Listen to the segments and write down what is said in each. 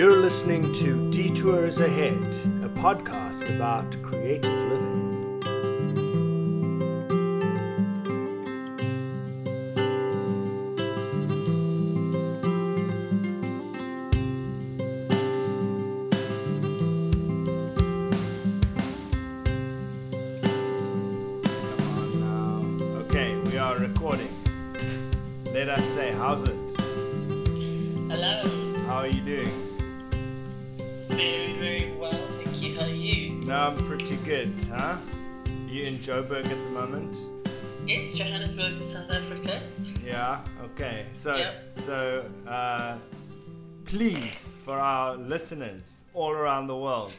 You're listening to Detours Ahead, a podcast about creative living. Okay. So, Yep. so, uh, please, for our listeners all around the world,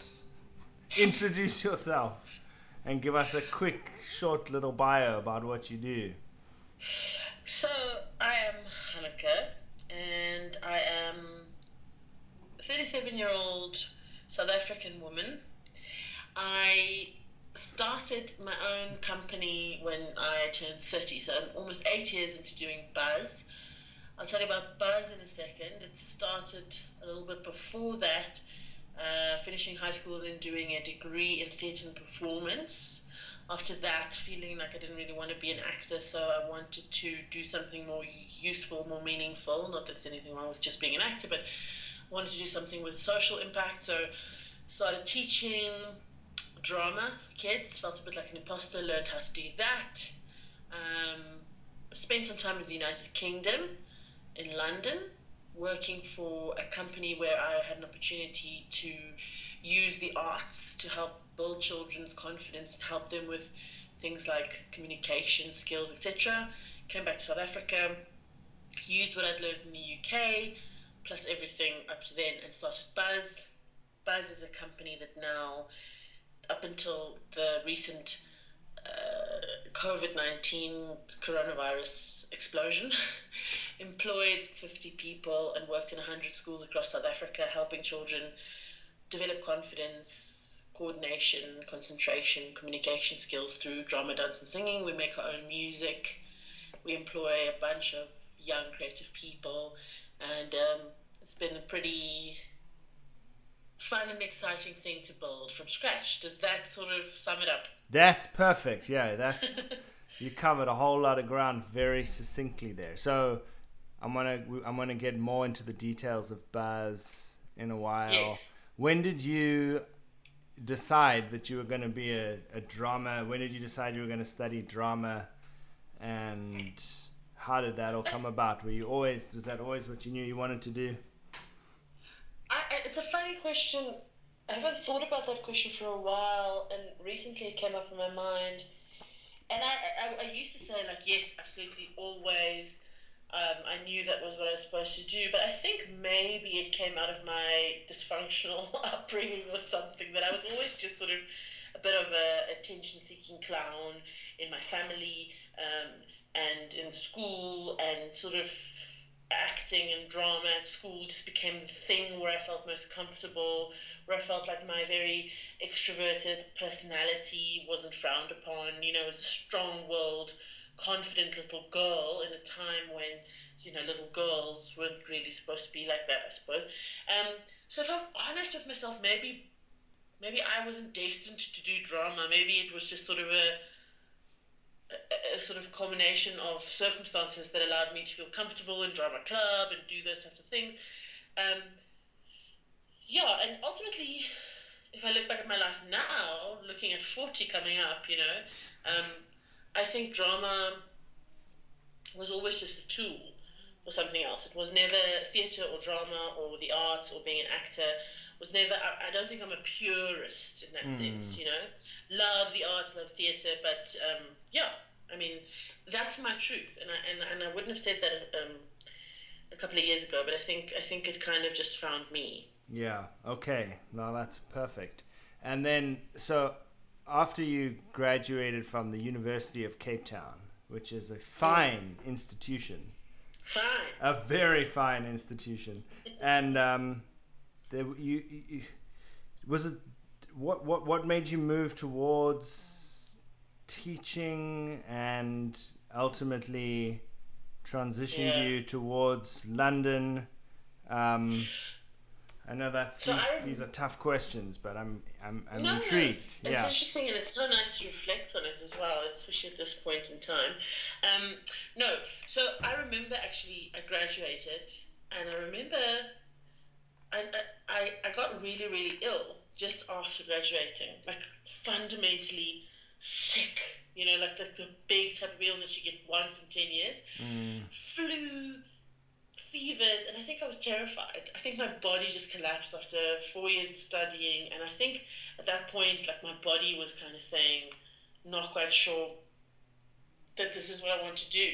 introduce yourself and give us a quick, short little bio about what you do. So, I am Hanneke, and I am a 37 year old South African woman. I started my own company when I turned 30, so I'm almost eight years into doing Buzz. I'll tell you about Buzz in a second. It started a little bit before that, uh, finishing high school and doing a degree in theatre and performance. After that, feeling like I didn't really want to be an actor, so I wanted to do something more useful, more meaningful. Not that there's anything wrong with just being an actor, but I wanted to do something with social impact. So started teaching drama for kids. Felt a bit like an imposter. Learned how to do that. Um, spent some time in the United Kingdom, in London, working for a company where I had an opportunity to use the arts to help build children's confidence and help them with things like communication skills, etc. Came back to South Africa, used what I'd learned in the UK, plus everything up to then, and started Buzz. Buzz is a company that now, up until the recent uh, COVID 19 coronavirus explosion, employed 50 people and worked in 100 schools across South Africa, helping children develop confidence, coordination, concentration, communication skills through drama, dance, and singing. We make our own music. We employ a bunch of young creative people, and um, it's been a pretty fun and exciting thing to build from scratch. Does that sort of sum it up? That's perfect. Yeah, that's you covered a whole lot of ground very succinctly there. So, I'm gonna I'm gonna get more into the details of Buzz in a while. Yes. When did you decide that you were going to be a, a drama? When did you decide you were going to study drama? And how did that all come about? Were you always, was that always what you knew you wanted to do? I, it's a funny question. I haven't thought about that question for a while, and recently it came up in my mind. And I, I, I used to say, like, yes, absolutely, always. Um, I knew that was what I was supposed to do, but I think maybe it came out of my dysfunctional upbringing or something that I was always just sort of a bit of a attention seeking clown in my family um, and in school, and sort of acting and drama at school just became the thing where I felt most comfortable, where I felt like my very extroverted personality wasn't frowned upon. You know, as a strong willed, confident little girl in a time when, you know, little girls weren't really supposed to be like that, I suppose. Um, so if I'm honest with myself, maybe maybe I wasn't destined to do drama. Maybe it was just sort of a a, a sort of culmination of circumstances that allowed me to feel comfortable and in drama club and do those types of things. Um, yeah, and ultimately, if I look back at my life now, looking at 40 coming up, you know, um, I think drama was always just a tool for something else. It was never theatre or drama or the arts or being an actor. Was never. I, I don't think I'm a purist in that sense. You know, love the arts, love theatre, but um, yeah, I mean, that's my truth, and I and, and I wouldn't have said that um, a couple of years ago, but I think I think it kind of just found me. Yeah. Okay. Now that's perfect. And then, so after you graduated from the University of Cape Town, which is a fine institution, Fine. a very fine institution, and um, there, you, you was it what what what made you move towards teaching and ultimately transitioned Yeah. you towards London? Um, I know that's So these, I- these are tough questions, but I'm I'm, I'm No, no, intrigued. It's yeah. interesting and it's so nice to reflect on it as well, especially at this point in time. Um, no, so I remember actually I graduated and I remember I, I, I got really, really ill just after graduating. Like fundamentally sick. You know, like the, the big type of illness you get once in 10 years. Mm, Flu, fevers, and I think I was terrified. I think my body just collapsed after four years of studying, and I think at that point, like my body was kind of saying, not quite sure that this is what I want to do,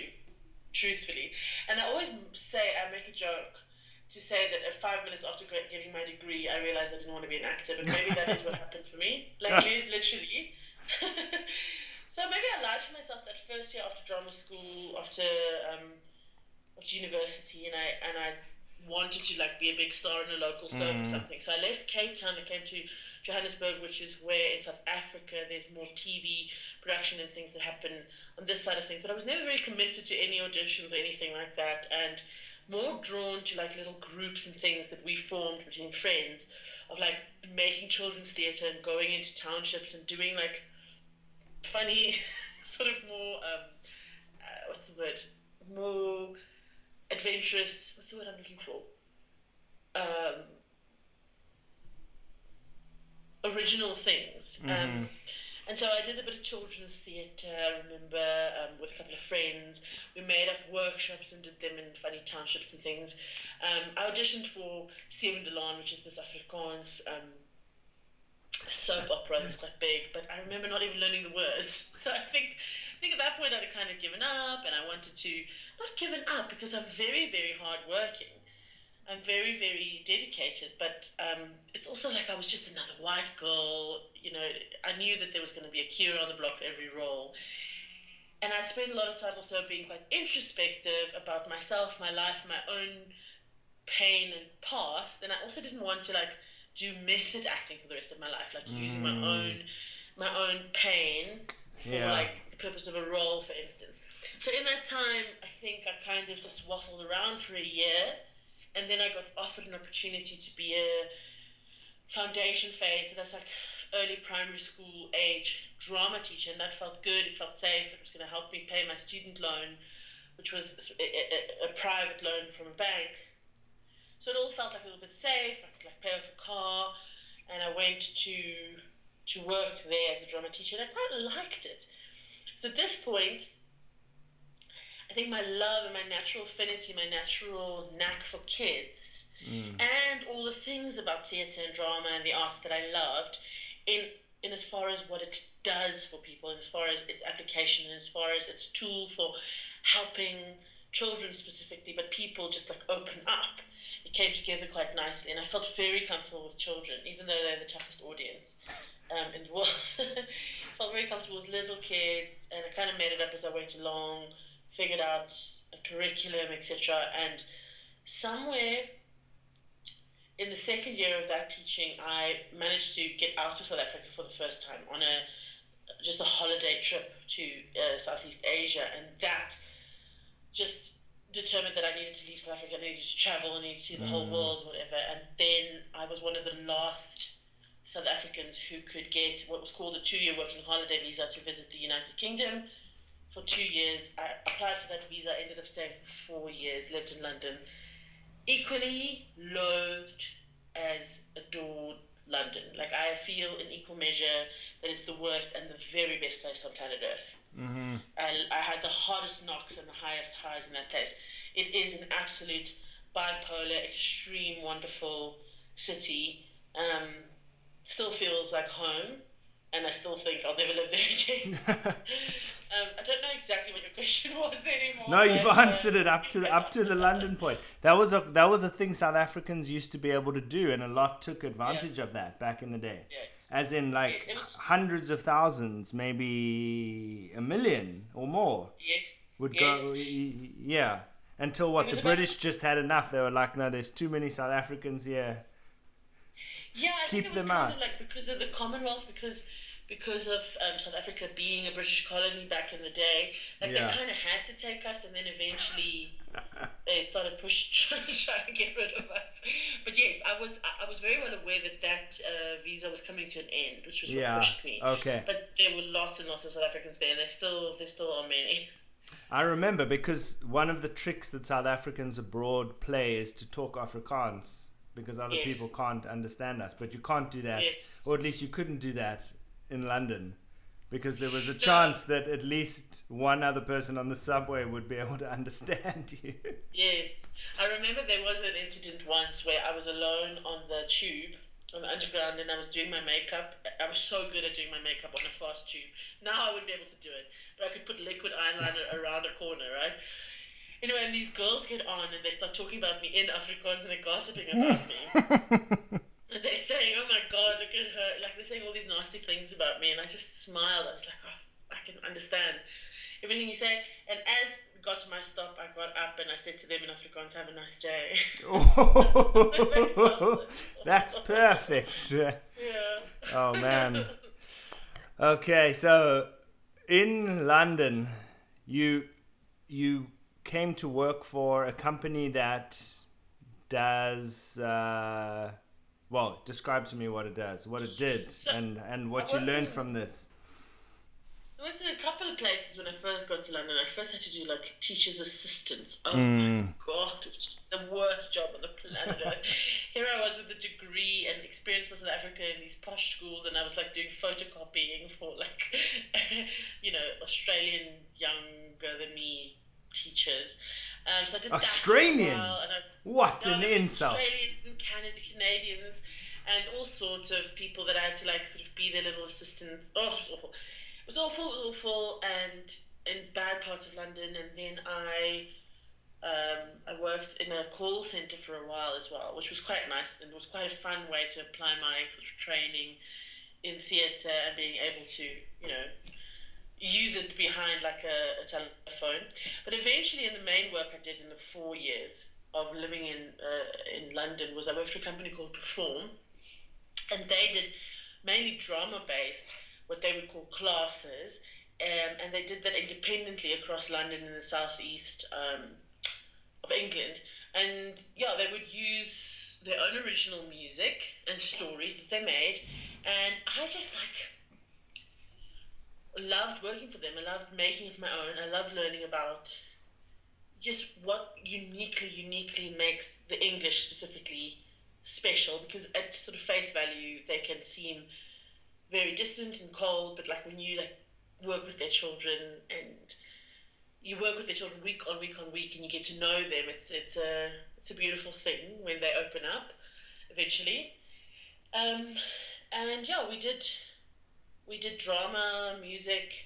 truthfully. And I always say, I make a joke to say that at five minutes after getting my degree, I realized I didn't want to be an actor, but maybe that is what happened for me, like literally. so maybe I lied to myself that first year after drama school, after um, after university, and I and I wanted to like be a big star in a local soap or Mm. something. So I left Cape Town and came to Johannesburg, which is where in South Africa there's more TV production and things that happen on this side of things. But I was never very committed to any auditions or anything like that, and more drawn to like little groups and things that we formed between friends of like making children's theatre and going into townships and doing like funny sort of more um, uh, what's the word more adventurous what's the word i'm looking for um, original things um, and so I did a bit of children's theatre, I remember, um, with a couple of friends. We made up workshops and did them in funny townships and things. Um, I auditioned for Seven de Laan, which is this Afrikaans um, soap opera that's quite big, but I remember not even learning the words. So I think, I think at that point I'd have kind of given up and I wanted to, not given up because I'm very, very hard working. I'm very, very dedicated, but um, it's also like I was just another white girl. You know, I knew that there was going to be a cure on the block for every role. And I'd spent a lot of time also being quite introspective about myself, my life, my own pain and past. And I also didn't want to like do method acting for the rest of my life, like using my mm. own my own pain for Yeah. like the purpose of a role, for instance. So in that time, I think I kind of just waffled around for a year and then I got offered an opportunity to be a foundation phase, so that's like early primary school age drama teacher, and that felt good. It felt safe. It was going to help me pay my student loan, which was a, a, a private loan from a bank. So it all felt like a little bit safe. I could like pay off a car, and I went to to work there as a drama teacher, and I quite liked it. So at this point, I think my love and my natural affinity, my natural knack for kids, mm. and all the things about theatre and drama and the arts that I loved, in in as far as what it does for people, and as far as its application, and as far as its tool for helping children specifically, but people just like open up. It came together quite nicely, and I felt very comfortable with children, even though they're the toughest audience um, in the world. felt very comfortable with little kids, and I kind of made it up as I went along, figured out a curriculum, etc. And somewhere in the second year of that teaching, I managed to get out of South Africa for the first time on a just a holiday trip to uh, Southeast Asia, and that just determined that I needed to leave South Africa, I needed to travel, I needed to see the whole mm. world, whatever. And then I was one of the last South Africans who could get what was called a two-year working holiday visa to visit the United Kingdom for two years. I applied for that visa, ended up staying for four years, lived in London. Equally loathed as adored London. Like I feel in equal measure that it's the worst and the very best place on planet Earth. Mm-hmm. I, I had the hardest knocks and the highest highs in that place. It is an absolute bipolar, extreme, wonderful city. Um, still feels like home, and I still think I'll never live there again. um, I don't know exactly what your question was anymore. No, you've but, uh, answered it up to the, up to the London point. That was a that was a thing South Africans used to be able to do, and a lot took advantage of that back in the day. Yes. As in, like Yes, was- hundreds of thousands, maybe a million or more, Yes. would yes. go. Yeah, until what the about- British just had enough. They were like, no, there's too many South Africans here. Yeah, I Keep think it was kind out. of like because of the Commonwealth, because because of um, South Africa being a British colony back in the day, like Yeah. they kind of had to take us, and then eventually they started push trying to get rid of us. But yes, I was I- I was very well aware that that uh, visa was coming to an end, which was Yeah. what pushed me. Okay. But there were lots and lots of South Africans there, and there still there still are many. I remember because one of the tricks that South Africans abroad play is to talk Afrikaans because other Yes. people can't understand us. But you can't do that, Yes. or at least you couldn't do that in London because there was a chance that at least one other person on the subway would be able to understand you. Yes, I remember there was an incident once where I was alone on the tube, on the underground, and I was doing my makeup. I was so good at doing my makeup on a fast tube. Now I wouldn't be able to do it, but I could put liquid eyeliner around a corner, right? Anyway, and these girls get on and they start talking about me in Afrikaans and they're gossiping about me. And they're saying, "Oh my God, look at her!" Like they're saying all these nasty things about me, and I just smiled. I was like, "Oh, I can understand everything you say." And as got to my stop, I got up and I said to them in Afrikaans, "Have a nice day." Oh, that's perfect. yeah. Oh man. Okay, so in London, you you came to work for a company that does uh, well. Describe to me what it does, what it did, So, and and what you learned from this. I went to a couple of places when I first got to London. I first had to do like teacher's assistants. Oh Mm. my god, it was just the worst job on the planet Earth. Here I was with a degree and experience in South Africa in these posh schools, and I was like doing photocopying for like, you know, Australian younger than me teachers. Um, so I did Australian? that for a while, and I What an insult! Australians and Canada, Canadians and all sorts of people that I had to like sort of be their little assistants. Oh, it was awful. It was awful. It was awful, and in bad parts of London. And then I, um, I worked in a call center for a while as well, which was quite nice and was quite a fun way to apply my sort of training in theatre and being able to, you know, use it behind like a, a telephone. But eventually, in the main work I did in the four years of living in uh, in London was I worked for a company called Perform, and they did mainly drama based, what they would call classes, um, and they did that independently across London and the southeast um, of England. And yeah, they would use their own original music and stories that they made, and I just like loved working for them. I loved making it my own. I loved learning about just what uniquely, uniquely makes the English specifically special. Because at sort of face value, they can seem very distant and cold. But like when you like work with their children and you work with their children week on week on week, and you get to know them, it's it's a it's a beautiful thing when they open up eventually. Um, and yeah, we did we did drama, music,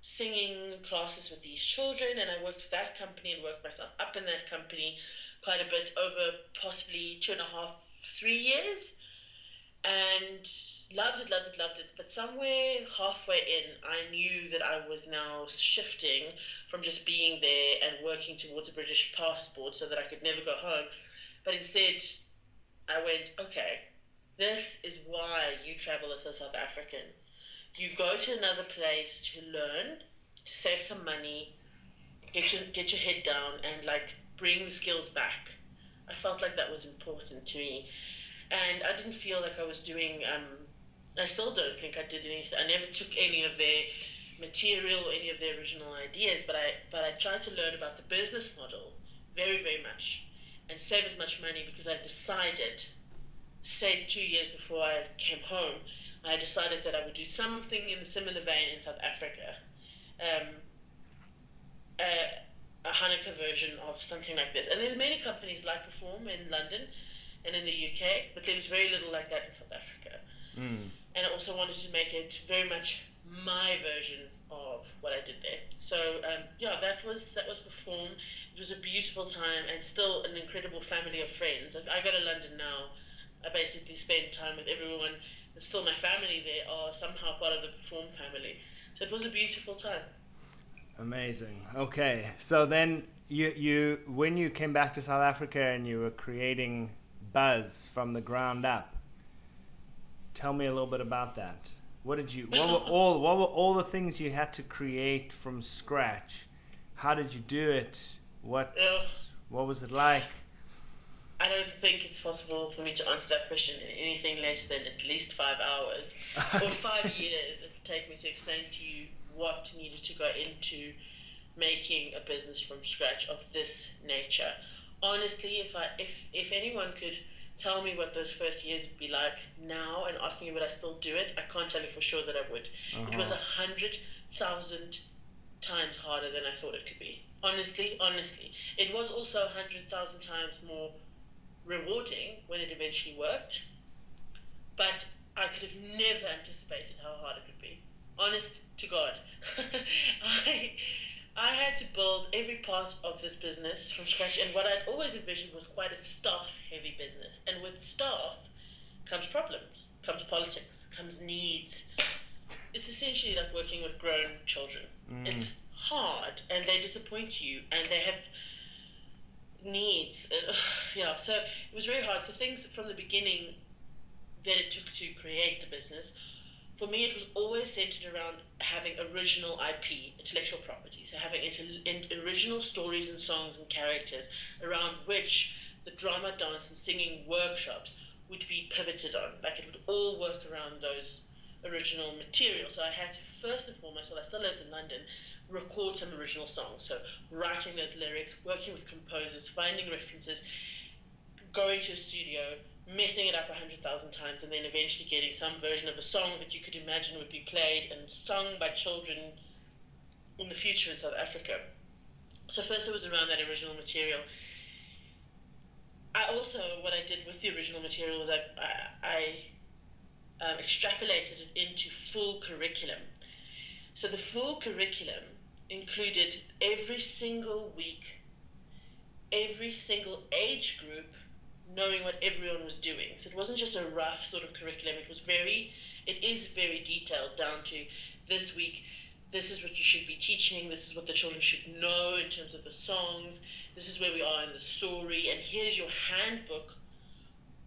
singing classes with these children, and I worked with that company and worked myself up in that company quite a bit over possibly two and a half, three years, and loved it, loved it, loved it. But somewhere halfway in, I knew that I was now shifting from just being there and working towards a British passport so that I could never go home, but instead, I went, okay, this is why you travel as a South African you go to another place to learn, to save some money, get your get your head down, and like bring the skills back. I felt like that was important to me, and I didn't feel like I was doing. Um, I still don't think I did anything. I never took any of their material or any of their original ideas, but I but I tried to learn about the business model very very much, and save as much money because I decided, say two years before I came home. I decided that I would do something in a similar vein in South Africa. Um, a, a Hanneke version of something like this. And there's many companies like Perform in London and in the UK, but there was very little like that in South Africa. Mm. And I also wanted to make it very much my version of what I did there. So um, yeah, that was that was Perform. It was a beautiful time and still an incredible family of friends. I, I go to London now. I basically spend time with everyone that's still my family there are somehow part of the Perform family. So it was a beautiful time. Amazing. Okay, so then you you when you came back to South Africa and you were creating Buzz from the ground up. Tell me a little bit about that. What did you? What were all? What were all the things you had to create from scratch? How did you do it? What? Yeah. What was it like? I don't think it's possible for me to answer that question in anything less than at least five hours or five years. It would take me to explain to you what needed to go into making a business from scratch of this nature. Honestly, if I if if anyone could tell me what those first years would be like now and ask me would I still do it, I can't tell you for sure that I would. Uh-huh. It was a hundred thousand times harder than I thought it could be. Honestly, honestly. It was also a hundred thousand times more rewarding when it eventually worked. But I could have never anticipated how hard it would be. Honest to God. I I had to build every part of this business from scratch, and what I'd always envisioned was quite a staff-heavy business. And with staff comes problems, comes politics, comes needs. It's essentially like working with grown children. Mm. It's hard, and they disappoint you, and they have needs. yeah, so it was very hard. So things from the beginning that it took to create the business for me, it was always centered around having original IP, intellectual property. So having inter- original stories and songs and characters around which the drama, dance, and singing workshops would be pivoted on. Like it would all work around those original material. So I had to first and foremost, while I still lived in London, record some original songs. So writing those lyrics, working with composers, finding references, going to a studio, messing it up a hundred thousand times and then eventually getting some version of a song that you could imagine would be played and sung by children in the future in South Africa. So first it was around that original material. I also what I did with the original material was I, I, I um, extrapolated it into full curriculum. So the full curriculum included every single week, every single age group knowing what everyone was doing. So it wasn't just a rough sort of curriculum. It was very, it is very detailed down to this week. This is what you should be teaching. This is what the children should know in terms of the songs. This is where we are in the story. And here's your handbook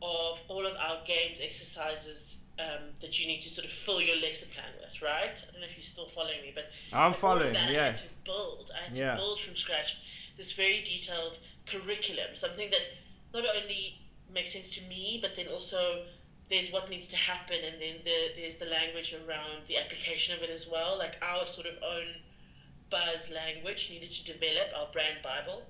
of all of our games, exercises um, that you need to sort of fill your lesson plan with, right? I don't know if you're still following me, but I'm following. That yes. I had to build. I had to build from scratch this very detailed curriculum, something that not only makes sense to me, but then also there's what needs to happen, and then the, there's the language around the application of it as well. Like our sort of own buzz language needed to develop our brand Bible.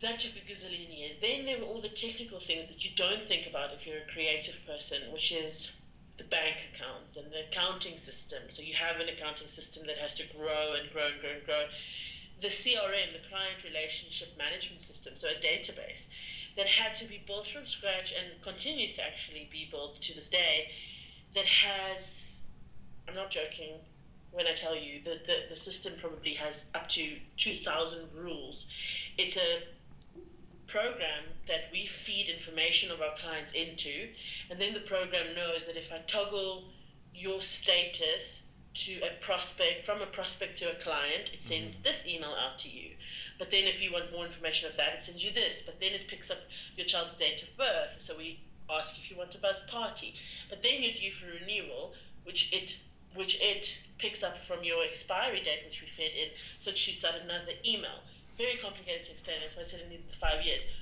That took a gazillion years. Then there were all the technical things that you don't think about if you're a creative person, which is the bank accounts and the accounting system. So you have an accounting system that has to grow and grow and grow and grow. The CRM, the client relationship management system, so a database that had to be built from scratch and continues to actually be built to this day that has i'm not joking when i tell you that the, the system probably has up to 2000 rules it's a program that we feed information of our clients into and then the program knows that if i toggle your status to a prospect from a prospect to a client it sends mm-hmm. this email out to you but then if you want more information of that, it sends you this. But then it picks up your child's date of birth. So we ask if you want a buzz party. But then you're due for renewal, which it which it picks up from your expiry date, which we fed in. So it shoots out another email. Very complicated to explain. That's why I said it needed five years.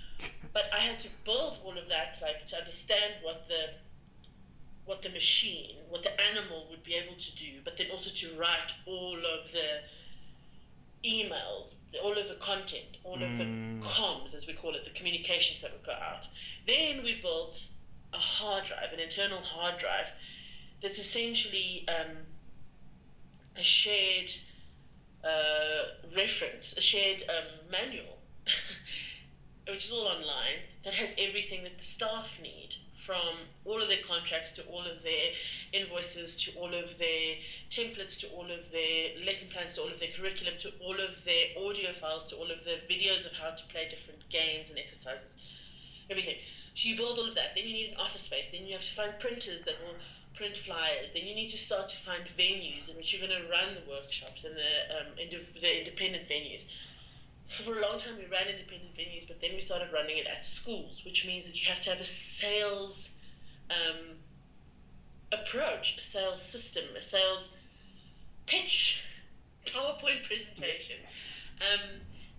But I had to build all of that, like to understand what the what the machine, what the animal would be able to do, but then also to write all of the emails, all of the content, all of the mm. comms, as we call it, the communications that would go out. Then we built a hard drive, an internal hard drive, that's essentially um, a shared uh, reference, a shared um, manual, which is all online, that has everything that the staff need from all of their contracts to all of their invoices to all of their templates to all of their lesson plans to all of their curriculum to all of their audio files to all of the videos of how to play different games and exercises everything so you build all of that then you need an office space then you have to find printers that will print flyers then you need to start to find venues in which you're going to run the workshops and the, um, the independent venues so for a long time we ran independent venues, but then we started running it at schools, which means that you have to have a sales um, approach, a sales system, a sales pitch, PowerPoint presentation. Um,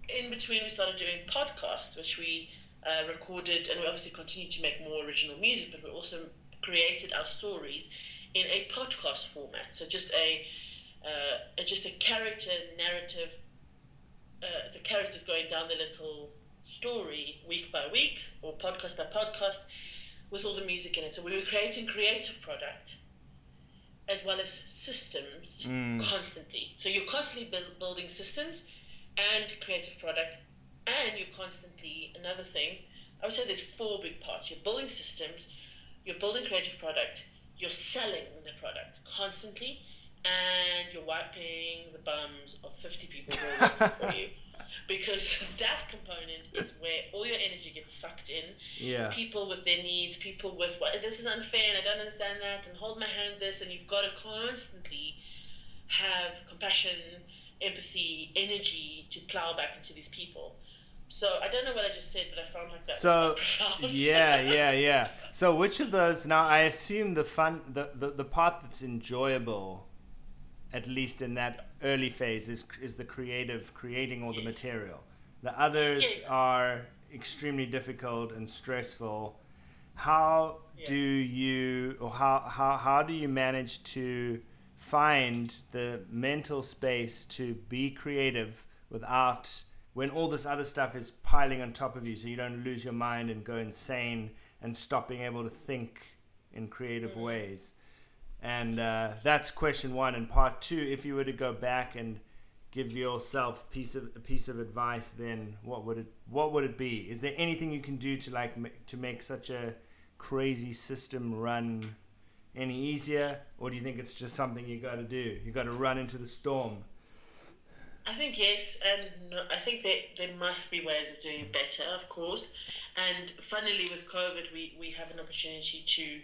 in between, we started doing podcasts, which we uh, recorded, and we obviously continue to make more original music, but we also created our stories in a podcast format. So just a uh, just a character narrative. Uh, the characters going down the little story week by week or podcast by podcast with all the music in it. So we were creating creative product as well as systems mm. constantly. So you're constantly build, building systems and creative product, and you're constantly another thing. I would say there's four big parts. You're building systems, you're building creative product, you're selling the product constantly, and you're wiping the bums of 50 people who are working for you. Because that component is where all your energy gets sucked in. Yeah. People with their needs, people with what this is unfair and I don't understand that and hold my hand this and you've got to constantly have compassion, empathy, energy to plow back into these people. So I don't know what I just said, but I found like that. So yeah, yeah, yeah. So which of those? Now I assume the fun, the, the the part that's enjoyable, at least in that early phase, is is the creative, creating all yes. the material. The others yes. are extremely difficult and stressful. How yeah. do you, or how how how do you manage to find the mental space to be creative without when all this other stuff is piling on top of you so you don't lose your mind and go insane and stop being able to think in creative ways. And uh, that's question one. And part two if you were to go back and give yourself piece of a piece of advice then what would it what would it be? Is there anything you can do to like to make such a crazy system run any easier, or do you think it's just something you got to do? You got to run into the storm. I think yes, and I think that there must be ways of doing it better, of course. And funnily, with COVID, we, we have an opportunity to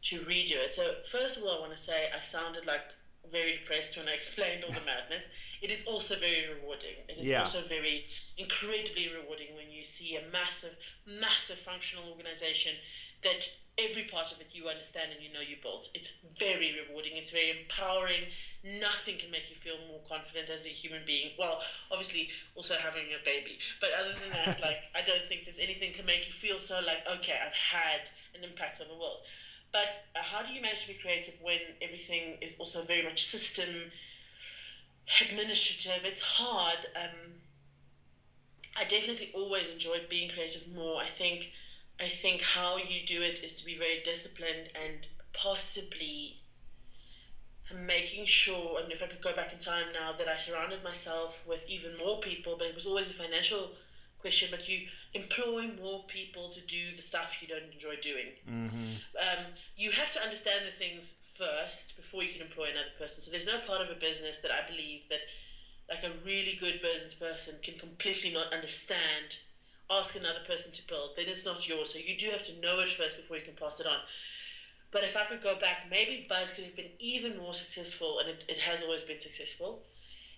to redo it. So first of all, I want to say I sounded like very depressed when I explained all the madness. It is also very rewarding. It is yeah. also very incredibly rewarding when you see a massive, massive functional organization that every part of it you understand and you know you built. It's very rewarding. It's very empowering. Nothing can make you feel more confident as a human being. Well, obviously, also having a baby. But other than that, like, I don't think there's anything can make you feel so like, okay, I've had an impact on the world. But uh, how do you manage to be creative when everything is also very much system administrative? It's hard. Um, I definitely always enjoyed being creative more. I think I think how you do it is to be very disciplined and possibly making sure, and if I could go back in time now, that I surrounded myself with even more people, but it was always a financial question, but you employ more people to do the stuff you don't enjoy doing. Mm-hmm. Um, you have to understand the things first before you can employ another person. So there's no part of a business that I believe that like a really good business person can completely not understand ask another person to build, then it's not yours. So you do have to know it first before you can pass it on. But if I could go back, maybe Buzz could have been even more successful, and it, it has always been successful,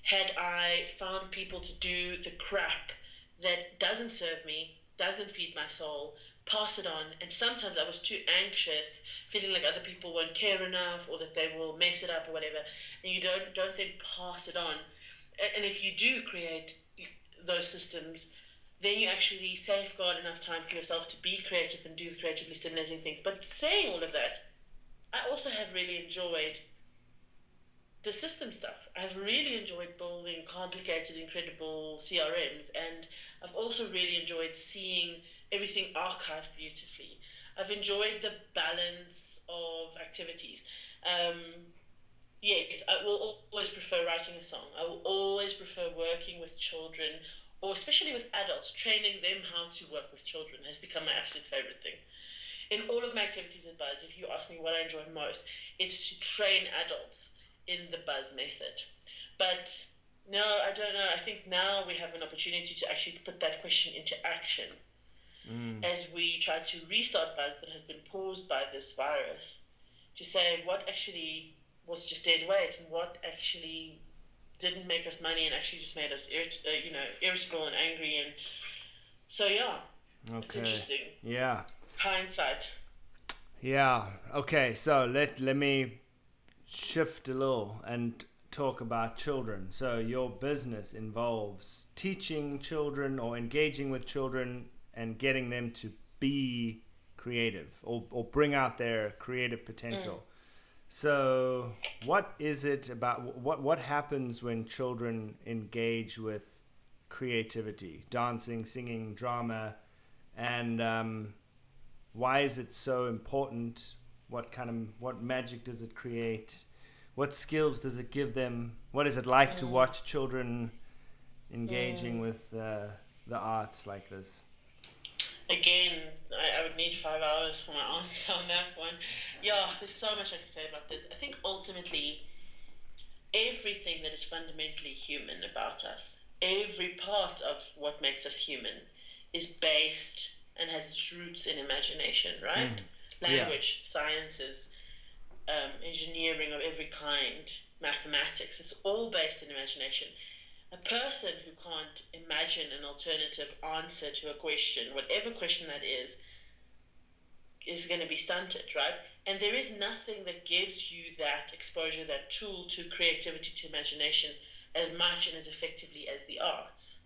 had I found people to do the crap that doesn't serve me, doesn't feed my soul, pass it on. And sometimes I was too anxious, feeling like other people won't care enough or that they will mess it up or whatever. And you don't don't then pass it on. And if you do create those systems, then you actually safeguard enough time for yourself to be creative and do creatively stimulating things. But saying all of that, I also have really enjoyed the system stuff. I've really enjoyed building complicated, incredible CRMs, and I've also really enjoyed seeing everything archived beautifully. I've enjoyed the balance of activities. Um, yes, I will always prefer writing a song. I will always prefer working with children or especially with adults, training them how to work with children has become my absolute favorite thing. In all of my activities at Buzz, if you ask me what I enjoy most, it's to train adults in the Buzz method. But no, I don't know. I think now we have an opportunity to actually put that question into action mm. as we try to restart Buzz that has been paused by this virus to say what actually was just dead weight and what actually didn't make us money and actually just made us irrit- uh, you know irritable and angry and so yeah okay. it's interesting yeah hindsight Yeah. Okay. So let let me shift a little and talk about children. So your business involves teaching children or engaging with children and getting them to be creative or, or bring out their creative potential. Mm. So what is it about what what happens when children engage with creativity, dancing, singing, drama, and um, why is it so important? What kind of what magic does it create? What skills does it give them? What is it like mm. to watch children engaging mm. with uh, the arts like this? Again, I, I would need five hours for my answer on that one. Yeah, there's so much I could say about this. I think ultimately, everything that is fundamentally human about us, every part of what makes us human, is based and has its roots in imagination, right? Mm. Language, yeah. sciences, um, engineering of every kind, mathematics, it's all based in imagination. A person who can't imagine an alternative answer to a question, whatever question that is, is going to be stunted, right? And there is nothing that gives you that exposure, that tool to creativity, to imagination, as much and as effectively as the arts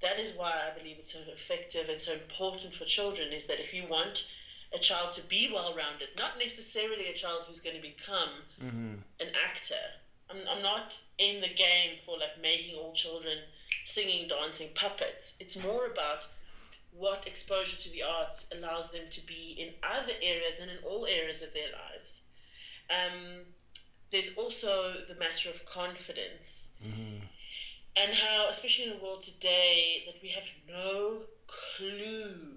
that is why I believe it's so effective and so important for children is that if you want a child to be well rounded, not necessarily a child who's going to become mm-hmm. an actor. I'm, I'm not in the game for like making all children singing, dancing puppets. It's more about what exposure to the arts allows them to be in other areas and in all areas of their lives. Um, there's also the matter of confidence. Mm-hmm and how, especially in the world today, that we have no clue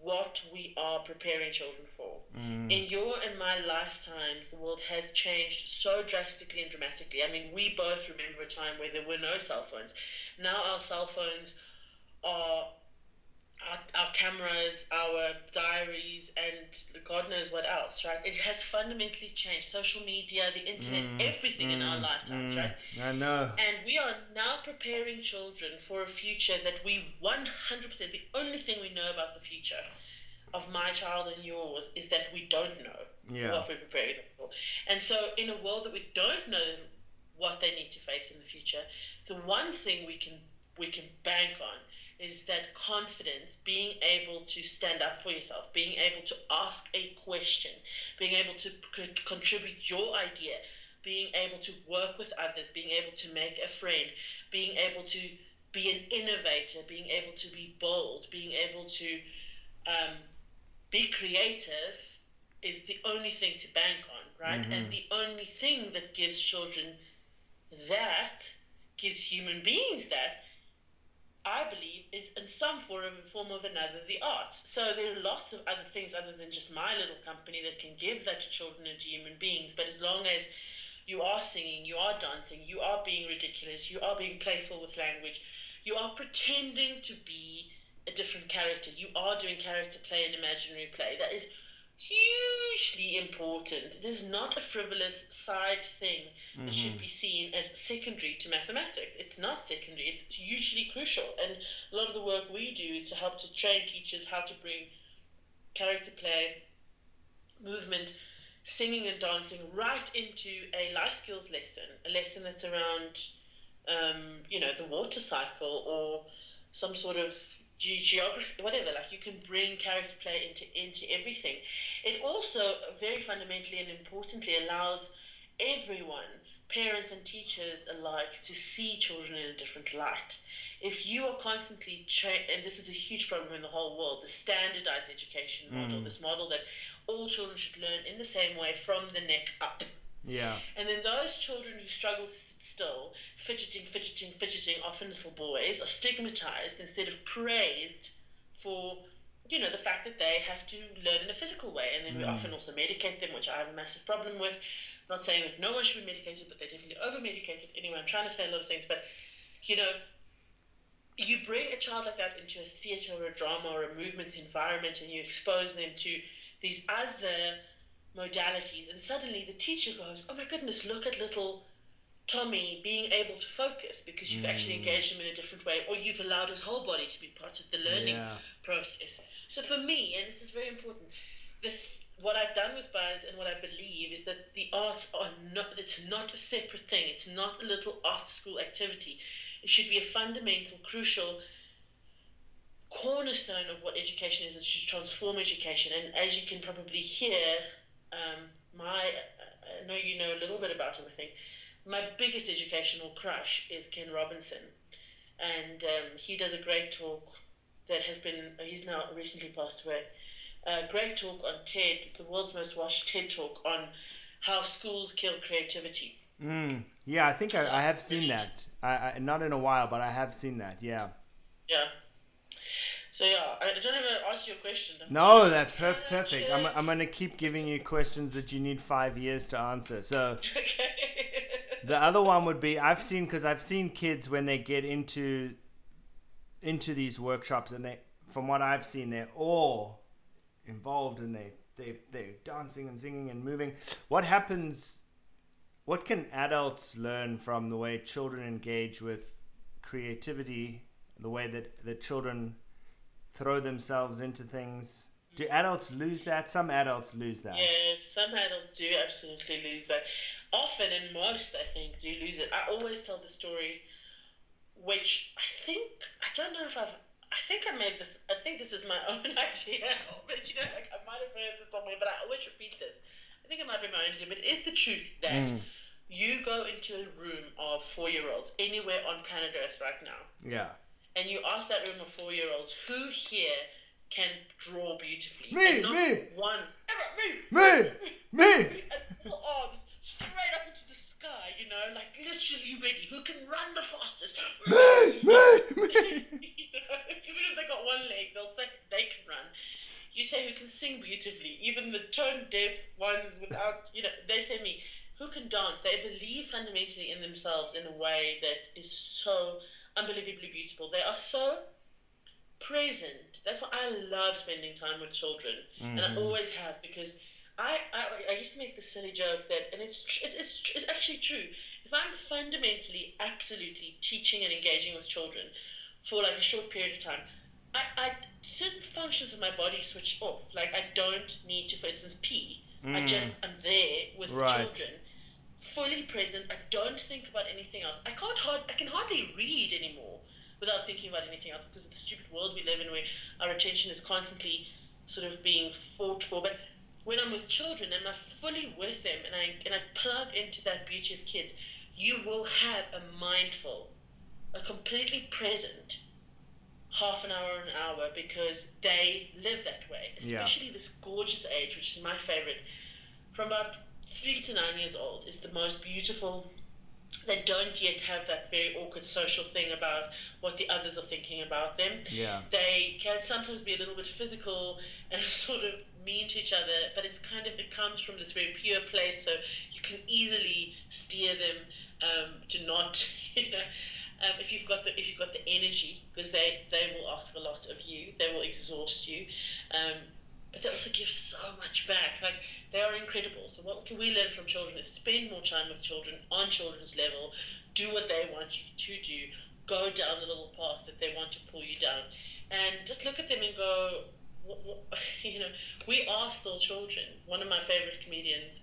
what we are preparing children for. Mm. In your and my lifetimes, the world has changed so drastically and dramatically. I mean, we both remember a time where there were no cell phones. Now our cell phones are our, our cameras, our diaries, and God knows what else, right? It has fundamentally changed. Social media, the internet, mm, everything mm, in our mm, lifetimes, mm, right? I know. And we are now preparing children for a future that we 100%, the only thing we know about the future of my child and yours is that we don't know yeah. what we're preparing them for. And so, in a world that we don't know what they need to face in the future, the one thing we can we can bank on is that confidence, being able to stand up for yourself, being able to ask a question, being able to contribute your idea, being able to work with others, being able to make a friend, being able to be an innovator, being able to be bold, being able to um, be creative is the only thing to bank on, right? Mm-hmm. And the only thing that gives children that, gives human beings that, I believe, is in some form, or form of another the arts. So there are lots of other things other than just my little company that can give that to children and to human beings. But as long as you are singing, you are dancing, you are being ridiculous, you are being playful with language, you are pretending to be a different character, you are doing character play and imaginary play. That is hugely important. It is not a frivolous side thing mm-hmm. that should mm-hmm. be seen as secondary to mathematics. It's not secondary, it's hugely crucial. And a lot of the work we do is to help to train teachers how to bring character play, movement, singing and dancing right into a life skills lesson, a lesson that's around, um, you know, the water cycle or some sort of geography, whatever. Like you can bring character play into into everything. It also very fundamentally and importantly allows everyone, parents and teachers alike, to see children in a different light. If you are constantly tra- and this is a huge problem in the whole world, the standardized education model, mm. this model that all children should learn in the same way from the neck up. Yeah. And then those children who struggle to sit still, fidgeting, fidgeting, fidgeting, often little boys, are stigmatized instead of praised for, you know, the fact that they have to learn in a physical way. And then mm. we often also medicate them, which I have a massive problem with. not saying that no one should be medicated, but they're definitely over medicated. Anyway, I'm trying to say a lot of things, but, you know, you bring a child like that into a theatre or a drama or a movement environment and you expose them to these other modalities, and suddenly the teacher goes, "Oh my goodness, look at little Tommy being able to focus because you've mm. actually engaged him in a different way, or you've allowed his whole body to be part of the learning yeah. process." So for me, and this is very important, this what I've done with Buzz and what I believe is that the arts are not it's not a separate thing. It's not a little after school activity. It should be a fundamental, crucial cornerstone of what education is. It should transform education. And as you can probably hear, um, my I know you know a little bit about him. I think my biggest educational crush is Ken Robinson, and um, he does a great talk that has been he's now recently passed away a great talk on TED, the world's most watched TED talk on how schools kill creativity. Mm, yeah, I think I, I have seen that. I, I, not in a while, but I have seen that. Yeah. Yeah. So yeah, I don't even ask you a question. No, that's perf- perfect. I'm, I'm going to keep giving you questions that you need five years to answer. So okay. the other one would be I've seen because I've seen kids when they get into into these workshops and they, from what I've seen, they're all involved and they they they're dancing and singing and moving. What happens? What can adults learn from the way children engage with creativity, the way that the children throw themselves into things? Do adults lose that? Some adults lose that. Yeah, some adults do absolutely lose that. Often, and most, I think, do lose it. I always tell the story, which I think I don't know if I've I think I made this. I think this is my own idea. But you know, like I might have heard this somewhere, but I always repeat this. I think it might be my own idea, but it is the truth that mm. you go into a room of four-year-olds anywhere on planet Earth right now. Yeah. And you ask that room of four-year-olds, who here can draw beautifully? Me, me. One. Me, me, me. And full arms straight up into the sky, you know, like literally ready. Who can run the fastest? Me, me, me. even if they got one leg, they'll say they can run. You say who can sing beautifully. Even the tone deaf ones without, you know, they say me. Who can dance? They believe fundamentally in themselves in a way that is so unbelievably beautiful. They are so present. That's why I love spending time with children, mm-hmm. and I mm-hmm. always have because I, I, I used to make the silly joke that, and it's it's it's actually true. If I'm fundamentally, absolutely teaching and engaging with children, for like a short period of time, I, I certain functions of my body switch off. Like I don't need to, for instance, pee. Mm. I just I'm there with right. children, fully present. I don't think about anything else. I can't hard I can hardly read anymore without thinking about anything else because of the stupid world we live in where our attention is constantly sort of being fought for. But when I'm with children and I'm fully with them and I and I plug into that beauty of kids, you will have a mindful a completely present half an hour an hour because they live that way especially yeah. this gorgeous age which is my favorite from about three to nine years old is the most beautiful they don't yet have that very awkward social thing about what the others are thinking about them. Yeah. They can sometimes be a little bit physical and sort of mean to each other, but it's kind of it comes from this very pure place, so you can easily steer them um, to not, you know, um, if you've got the if you've got the energy, because they they will ask a lot of you, they will exhaust you, um, but they also give so much back. Like they are incredible. So what can we learn from children is spend more time with children on children's level, do what they want you to do, go down the little path that they want to pull you down, and just look at them and go. You know, we are still children. One of my favorite comedians,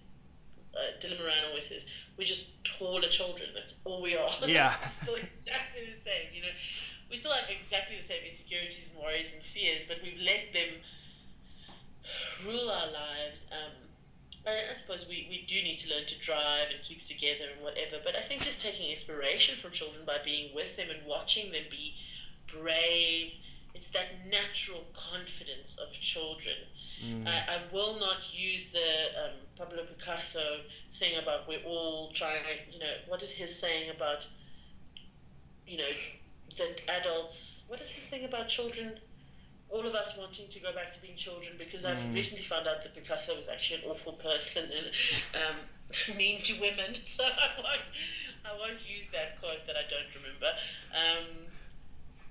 uh, Dylan Moran always says, we're just taller children. That's all we are. Yeah. still exactly the same, you know. We still have exactly the same insecurities and worries and fears, but we've let them rule our lives. Um, I suppose we, we do need to learn to drive and keep together and whatever, but I think just taking inspiration from children by being with them and watching them be brave, it's that natural confidence of children Mm. I, I, will not use the um, Pablo Picasso thing about we're all trying, you know, what is his saying about, you know, that adults, what is his thing about children? All of us wanting to go back to being children because I've mm. recently found out that Picasso was actually an awful person and um, mean to women. So I won't, I won't use that quote that I don't remember. Um,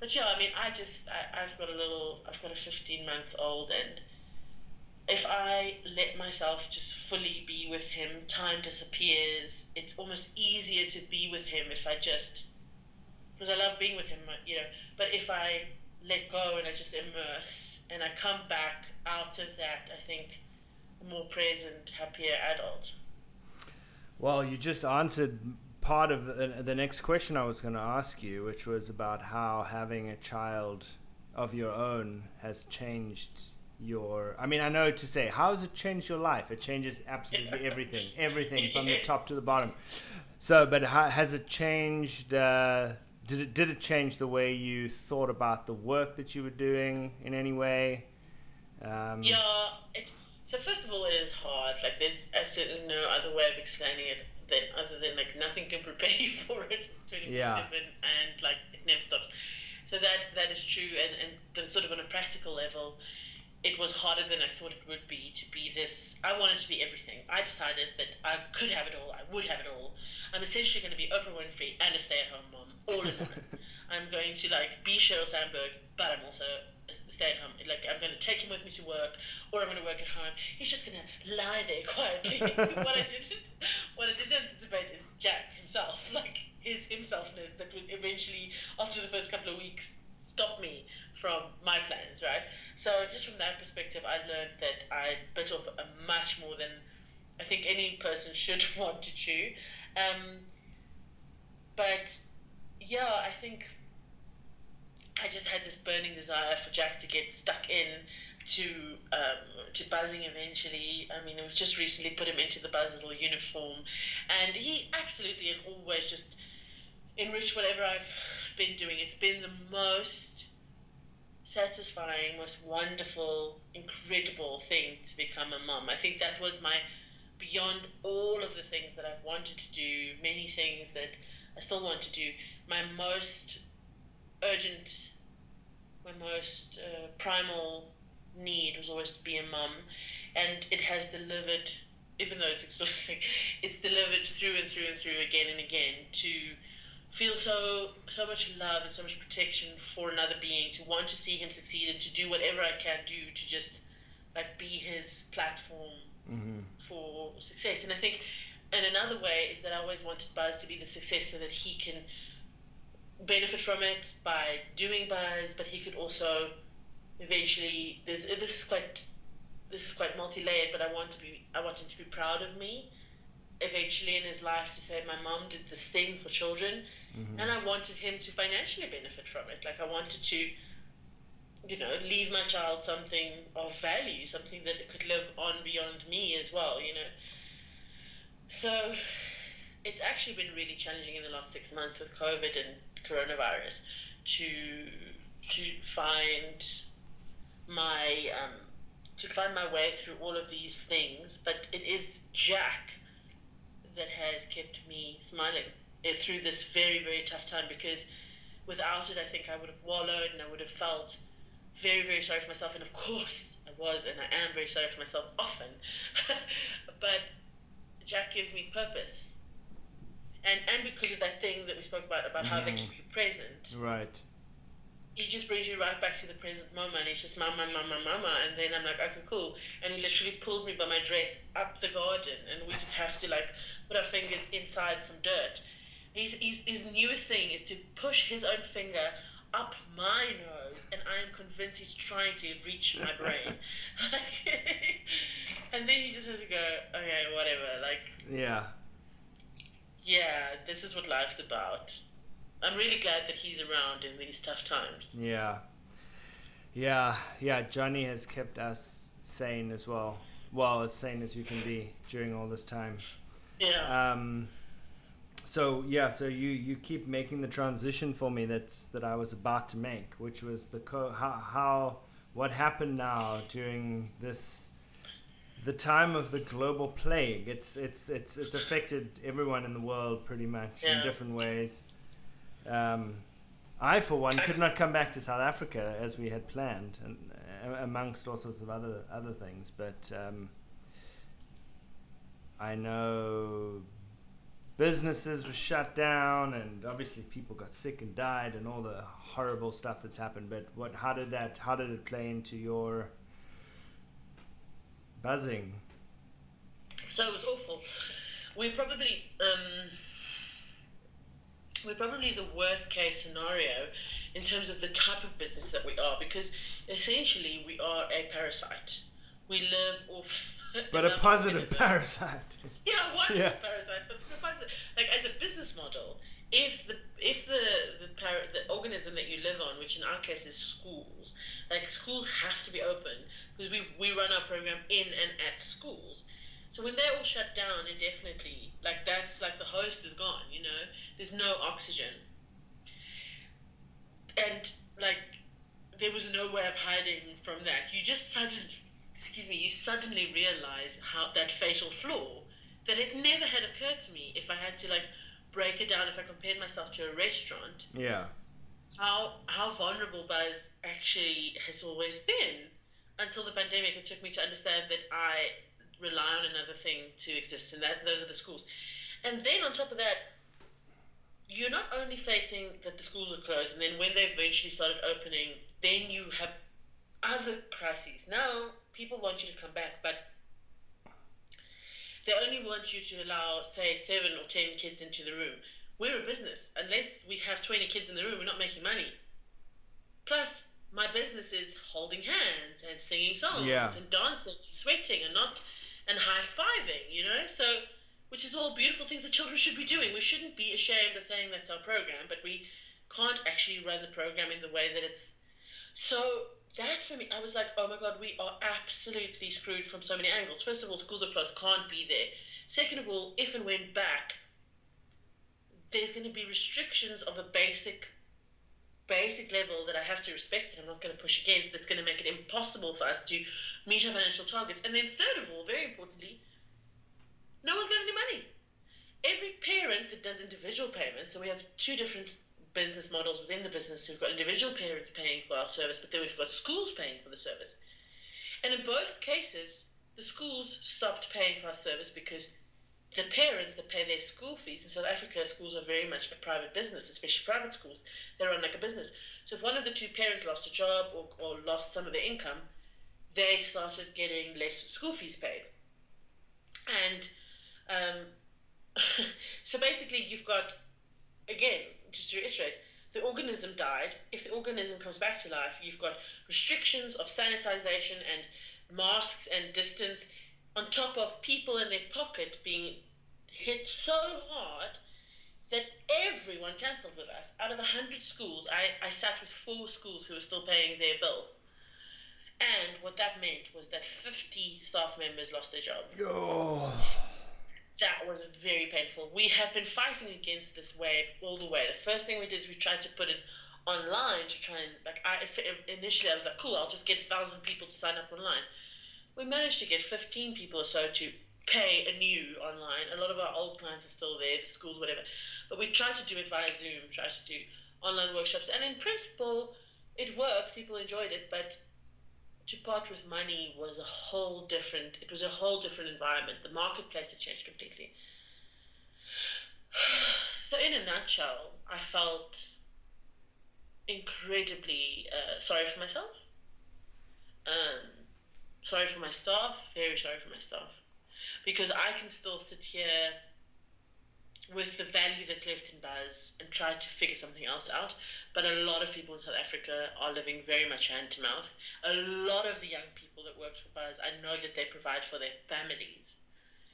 but yeah, I mean, I just, I, I've got a little, I've got a 15 month old and if I let myself just fully be with him, time disappears. It's almost easier to be with him if I just, because I love being with him, you know. But if I let go and I just immerse and I come back out of that, I think more present, happier adult. Well, you just answered part of the, the next question I was going to ask you, which was about how having a child of your own has changed your. I mean, I know to say, how has it changed your life? It changes absolutely everything, everything from the top to the bottom. So, but how, has it changed? Uh, did it did it change the way you thought about the work that you were doing in any way? Um, yeah. It, so first of all, it is hard. Like there's absolutely no other way of explaining it than other than like nothing can prepare you for it 24 7 and like it never stops. So that that is true and, and the, sort of on a practical level, it was harder than I thought it would be to be this. I wanted to be everything. I decided that I could have it all. I would have it all. I'm essentially going to be Oprah Winfrey and a stay-at-home mom, all in one. I'm going to like be Sheryl Sandberg, but I'm also stay at home. Like I'm going to take him with me to work, or I'm going to work at home. He's just going to lie there quietly. what I didn't, what I didn't anticipate is Jack himself, like his himselfness that would eventually, after the first couple of weeks, stop me from my plans. Right. So just from that perspective, I learned that I bit off a much more than I think any person should want to chew. Um, but yeah, I think I just had this burning desire for Jack to get stuck in to um, to buzzing eventually. I mean, we've just recently put him into the Buzzle uniform, and he absolutely and always just enriched whatever I've been doing. It's been the most satisfying, most wonderful, incredible thing to become a mum. I think that was my beyond all of the things that I've wanted to do, many things that I still want to do. My most urgent, my most uh, primal need was always to be a mum, and it has delivered. Even though it's exhausting, it's delivered through and through and through again and again to feel so so much love and so much protection for another being, to want to see him succeed and to do whatever I can do to just like be his platform mm-hmm. for success. And I think, and another way is that I always wanted Buzz to be the success so that he can benefit from it by doing buzz, but he could also eventually. This this is quite this is quite multi-layered, but I want to be I want him to be proud of me. Eventually in his life to say my mom did this thing for children, mm-hmm. and I wanted him to financially benefit from it. Like I wanted to, you know, leave my child something of value, something that could live on beyond me as well. You know. So it's actually been really challenging in the last six months with COVID and coronavirus to to find my um, to find my way through all of these things. But it is Jack that has kept me smiling through this very very tough time because without it, I think I would have wallowed and I would have felt very very sorry for myself. And of course, I was and I am very sorry for myself often. but Jack gives me purpose and and because of that thing that we spoke about about how mm. they keep you present. Right. He just brings you right back to the present moment. He's just mama, mama, mama, and then I'm like, okay, cool. And he literally pulls me by my dress up the garden, and we just have to like put our fingers inside some dirt. He's, he's, his newest thing is to push his own finger up my nose, and I am convinced he's trying to reach my brain. and then you just have to go, okay, whatever. Like, yeah yeah, this is what life's about. I'm really glad that he's around in these tough times. Yeah. Yeah, yeah, Johnny has kept us sane as well. Well, as sane as you can be during all this time. Yeah. Um, so yeah, so you you keep making the transition for me that's that I was about to make, which was the co- how how what happened now during this the time of the global plague. It's it's it's it's affected everyone in the world pretty much yeah. in different ways. Um, I, for one, could not come back to South Africa as we had planned, and uh, amongst all sorts of other other things. But um, I know businesses were shut down, and obviously people got sick and died, and all the horrible stuff that's happened. But what? How did that? How did it play into your buzzing. So it was awful. We probably um, we're probably the worst case scenario in terms of the type of business that we are because essentially we are a parasite. We live off But a positive parasite. Yeah, one yeah. parasite, but positive, like as a business model, if the if the the, par- the organism that you live on, which in our case is schools, like schools have to be open because we we run our program in and at schools. So when they're all shut down indefinitely, like that's like the host is gone, you know, there's no oxygen. And like there was no way of hiding from that. You just suddenly, excuse me, you suddenly realize how that fatal flaw that it never had occurred to me if I had to like break it down if I compared myself to a restaurant. Yeah. How how vulnerable Buzz actually has always been until the pandemic. It took me to understand that I rely on another thing to exist, and that those are the schools. And then on top of that, you're not only facing that the schools are closed, and then when they eventually started opening, then you have other crises. Now people want you to come back, but they only want you to allow, say, seven or ten kids into the room. We're a business. Unless we have 20 kids in the room, we're not making money. Plus, my business is holding hands and singing songs yeah. and dancing, sweating, and not and high fiving, you know? So, which is all beautiful things that children should be doing. We shouldn't be ashamed of saying that's our program, but we can't actually run the program in the way that it's. So, that for me, I was like, oh my God, we are absolutely screwed from so many angles. First of all, schools are closed, can't be there. Second of all, if and when back, there's going to be restrictions of a basic basic level that I have to respect that I'm not going to push against that's going to make it impossible for us to meet our financial targets. And then, third of all, very importantly, no one's got any money. Every parent that does individual payments, so we have two different business models within the business. We've got individual parents paying for our service, but then we've got schools paying for the service. And in both cases, the schools stopped paying for our service because the parents that pay their school fees in South Africa, schools are very much a private business, especially private schools. They run like a business. So if one of the two parents lost a job or, or lost some of their income, they started getting less school fees paid. And um, so basically, you've got, again, just to reiterate, the organism died. If the organism comes back to life, you've got restrictions of sanitization and masks and distance on top of people in their pocket being hit so hard that everyone cancelled with us. Out of 100 schools, I, I sat with four schools who were still paying their bill. And what that meant was that 50 staff members lost their job. Oh. That was very painful. We have been fighting against this wave all the way. The first thing we did, we tried to put it online to try and, like, I, initially I was like, cool, I'll just get a thousand people to sign up online we managed to get 15 people or so to pay anew online. A lot of our old clients are still there, the schools, whatever. But we tried to do it via Zoom, tried to do online workshops. And in principle, it worked. People enjoyed it. But to part with money was a whole different, it was a whole different environment. The marketplace had changed completely. So, in a nutshell, I felt incredibly uh, sorry for myself. Um, sorry for my staff, very sorry for my staff. Because I can still sit here with the value that's left in Buzz and try to figure something else out. But a lot of people in South Africa are living very much hand to mouth. A lot of the young people that work for Buzz, I know that they provide for their families.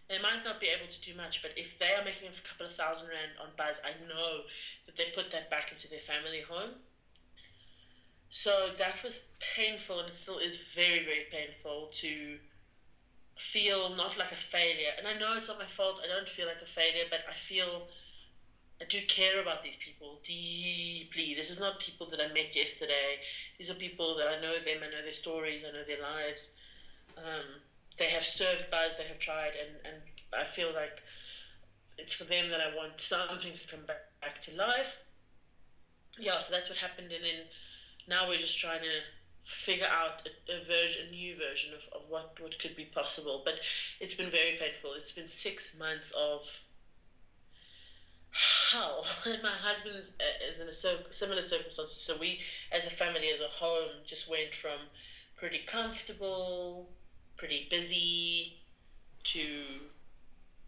They might not be able to do much, but if they are making a couple of thousand rand on Buzz, I know that they put that back into their family home. So that was painful, and it still is very, very painful to feel not like a failure. And I know it's not my fault. I don't feel like a failure, but I feel I do care about these people deeply. This is not people that I met yesterday. These are people that I know them. I know their stories. I know their lives. Um, they have served Buzz. They have tried, and and I feel like it's for them that I want something to come back, back to life. Yeah, so that's what happened, and then now we're just trying to figure out a, a version, a new version of, of what, what could be possible. But it's been very painful. It's been six months of hell. And my husband is uh, in a similar circumstances. So we, as a family, as a home, just went from pretty comfortable, pretty busy, to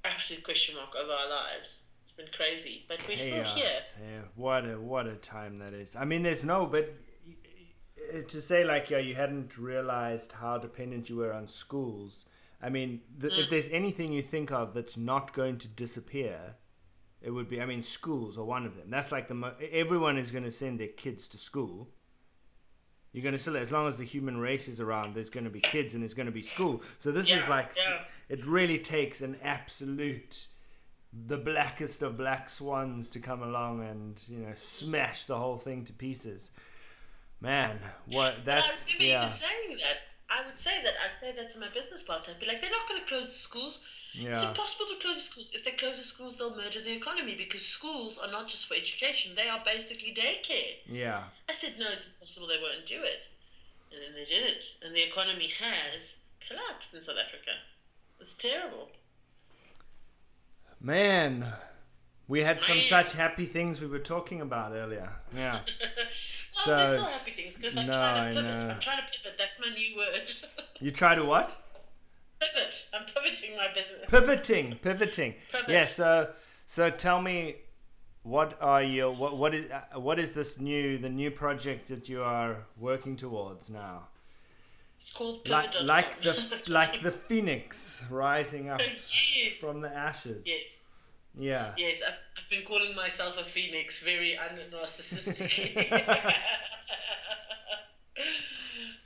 absolute question mark over our lives. It's been crazy, but we're Chaos. still here. Yeah, what a what a time that is. I mean, there's no, but to say like yeah, you hadn't realized how dependent you were on schools. I mean, th- if mm. there's anything you think of that's not going to disappear, it would be. I mean, schools are one of them. That's like the mo- everyone is going to send their kids to school. You're going to still, as long as the human race is around, there's going to be kids and there's going to be school. So this is like, yeah. it really takes an absolute, the blackest of black swans to come along and you know smash the whole thing to pieces. Man, what I that's remember yeah, even saying that. I would say that. I'd say that to my business partner. I'd be like, they're not going to close the schools. Yeah. It's impossible to close the schools. If they close the schools, they'll murder the economy because schools are not just for education, they are basically daycare. yeah. I said, no, it's impossible they won't do it. And then they did it. And the economy has collapsed in South Africa. It's terrible. Man, we had some Man. such happy things we were talking about earlier. Yeah. well, So- there's still happy things because I'm No, trying to pivot. I'm trying to pivot. That's my new word. You try to what? pivot. I'm pivoting my business. Pivoting, pivoting. Pivot. Yeah. So, so tell me, what are your what what is uh, what is this new the new project that you are working towards now? It's called Like like the like the phoenix rising up yes. from the ashes. Yes. Yeah. Yes, I've, I've been calling myself a phoenix very unnarcissistically.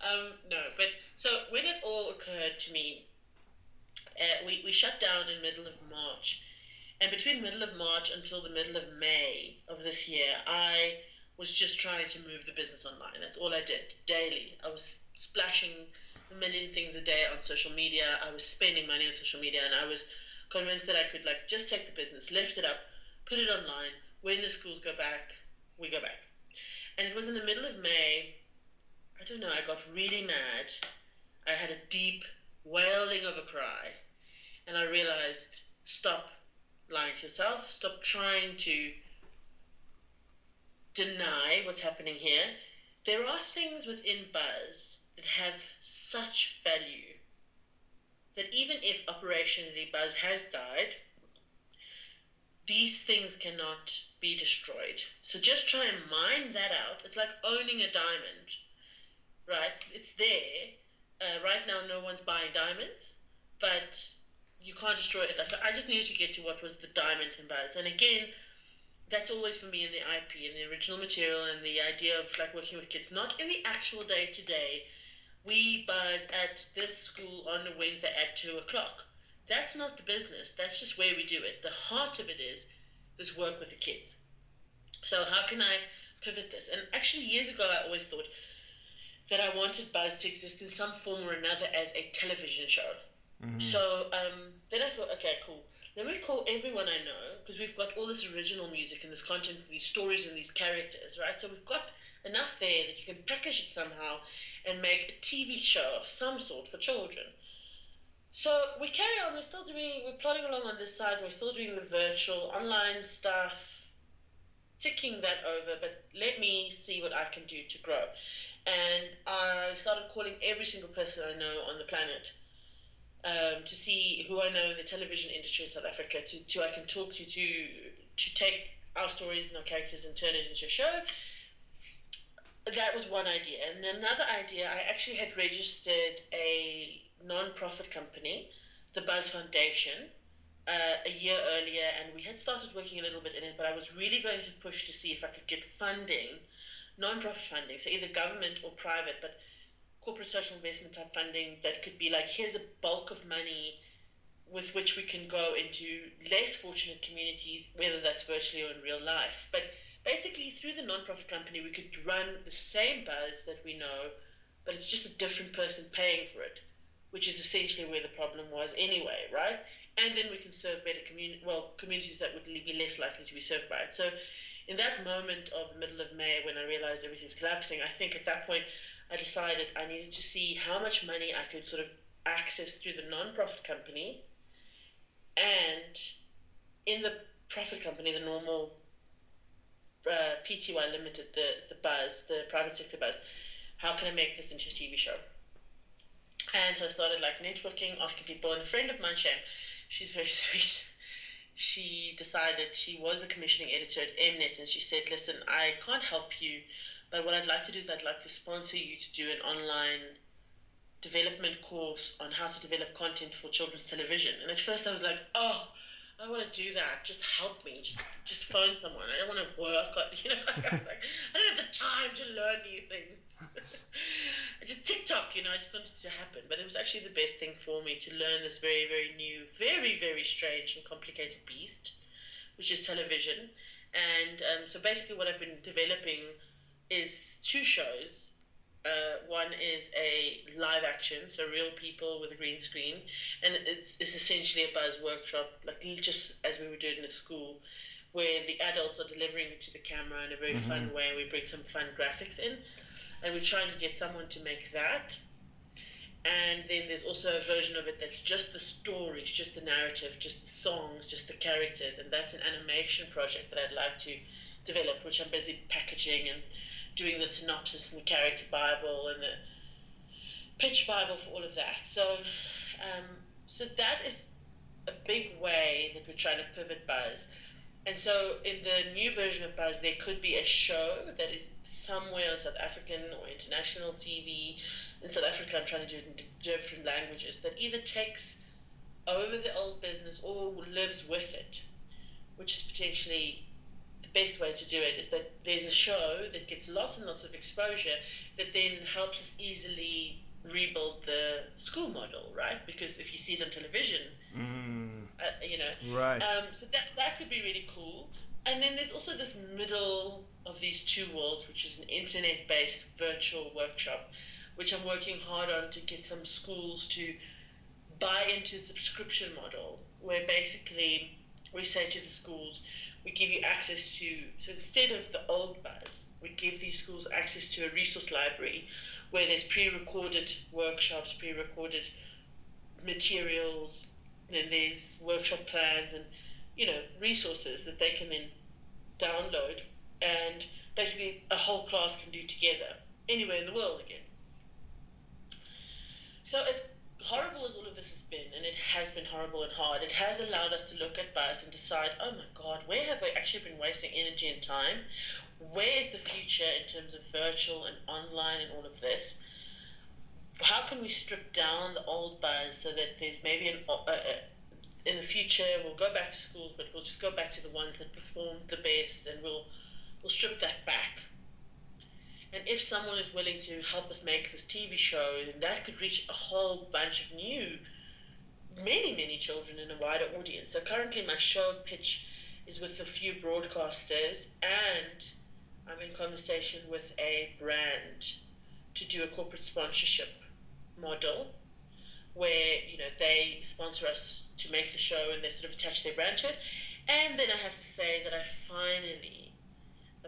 um, no, but so when it all occurred to me, uh, we, we shut down in middle of March. And between middle of March until the middle of May of this year, I was just trying to move the business online. That's all I did daily. I was splashing a million things a day on social media. I was spending money on social media, and I was convinced that I could like just take the business, lift it up, put it online. When the schools go back, we go back. And it was in the middle of May. I don't know. I got really mad. I had a deep wailing of a cry, and I realized, stop lying to yourself. Stop trying to deny what's happening here. There are things within Buzz that have such value that even if operationally Buzz has died, these things cannot be destroyed. So just try and mine that out. It's like owning a diamond, right? It's there. Uh, right now, no one's buying diamonds, but you can't destroy it. I just needed to get to what was the diamond in Buzz. And again, that's always for me in the IP and the original material and the idea of like working with kids, not in the actual day to day. We buzz at this school on a Wednesday at two o'clock. That's not the business. That's just where we do it. The heart of it is this work with the kids. So how can I pivot this? And actually, years ago, I always thought that I wanted Buzz to exist in some form or another as a television show. So um, then I thought, okay, cool. Let me call everyone I know because we've got all this original music and this content, and these stories and these characters, right? So we've got enough there that you can package it somehow and make a TV show of some sort for children. So we carry on. We're still doing. We're plodding along on this side. We're still doing the virtual online stuff, ticking that over. But let me see what I can do to grow. And I started calling every single person I know on the planet um, to see who I know in the television industry in South Africa to, to I can talk to to to take our stories and our characters and turn it into a show. That was one idea, and another idea I actually had registered a non-profit company, the Buzz Foundation, uh, a year earlier, and we had started working a little bit in it, but I was really going to push to see if I could get funding, non-profit funding, so either government or private, but corporate social investment type funding that could be like here's a bulk of money with which we can go into less fortunate communities, whether that's virtually or in real life. But basically, through the non-profit company, we could run the same buzz that we know, but it's just a different person paying for it, which is essentially where the problem was anyway, right? And then we can serve better community, well, communities that would be less likely to be served by it. So, in that moment of the middle of May, when I realized everything's collapsing, I think at that point I decided I needed to see how much money I could sort of access through the non-profit company and in the profit company, the normal uh, PTY Limited, the, the buzz, the private sector buzz, how can I make this into a TV show? And so I started like networking, asking people, and a friend of mine, Sham, she's very sweet. She decided she was a commissioning editor at Mnet, and she said, "Listen, I can't help you, but what I'd like to do is I'd like to sponsor you to do an online development course on how to develop content for children's television. And at first I was like, oh, I don't want to do that. Just help me. Just just phone someone. I don't want to work. You know, I was like, I don't have the time to learn new things. just TikTok, you know, I just wanted to happen. But it was actually the best thing for me to learn this very, very new, very, very strange and complicated beast, which is television. And um, so basically, what I've been developing is two shows uh, one is a live action, so real people with a green screen, and it's, it's essentially a buzz workshop, like just as we were doing in the school, where the adults are delivering it to the camera in a very mm-hmm. fun way. We bring some fun graphics in, and we're trying to get someone to make that. And then there's also a version of it that's just the stories, just the narrative, just the songs, just the characters, and that's an animation project that I'd like to develop, which I'm busy packaging and doing the synopsis and the character Bible and the pitch Bible for all of that. So, um, so that is a big way that we're trying to pivot Buzz. And so, in the new version of Buzz, there could be a show that is somewhere on South African or international TV. In South Africa, I'm trying to do it in different languages that either takes over the old business or lives with it, which is potentially best way to do it is that there's a show that gets lots and lots of exposure that then helps us easily rebuild the school model, right? Because if you see it on television, mm. uh, you know, right? Um, so that that could be really cool. And then there's also this middle of these two worlds, which is an internet-based virtual workshop, which I'm working hard on to get some schools to buy into a subscription model, where basically we say to the schools, we give you access to, so instead of the old buzz, we give these schools access to a resource library where there's pre recorded workshops, pre recorded materials, then there's workshop plans and, you know, resources that they can then download and basically a whole class can do together anywhere in the world again. So as horrible as all of this has been, and it has been horrible and hard, it has allowed us to look at Buzz and decide, oh my God, where have we actually been wasting energy and time? Where is the future in terms of virtual and online and all of this? How can we strip down the old Buzz so that there's maybe an, uh, uh, in the future we'll go back to schools, but we'll just go back to the ones that performed the best, and we'll we'll strip that back and if someone is willing to help us make this TV show, then that could reach a whole bunch of new, many, many children in a wider audience. So currently, my show pitch is with a few broadcasters, and I'm in conversation with a brand to do a corporate sponsorship model where you know they sponsor us to make the show and they sort of attach their brand to it. And then I have to say that I finally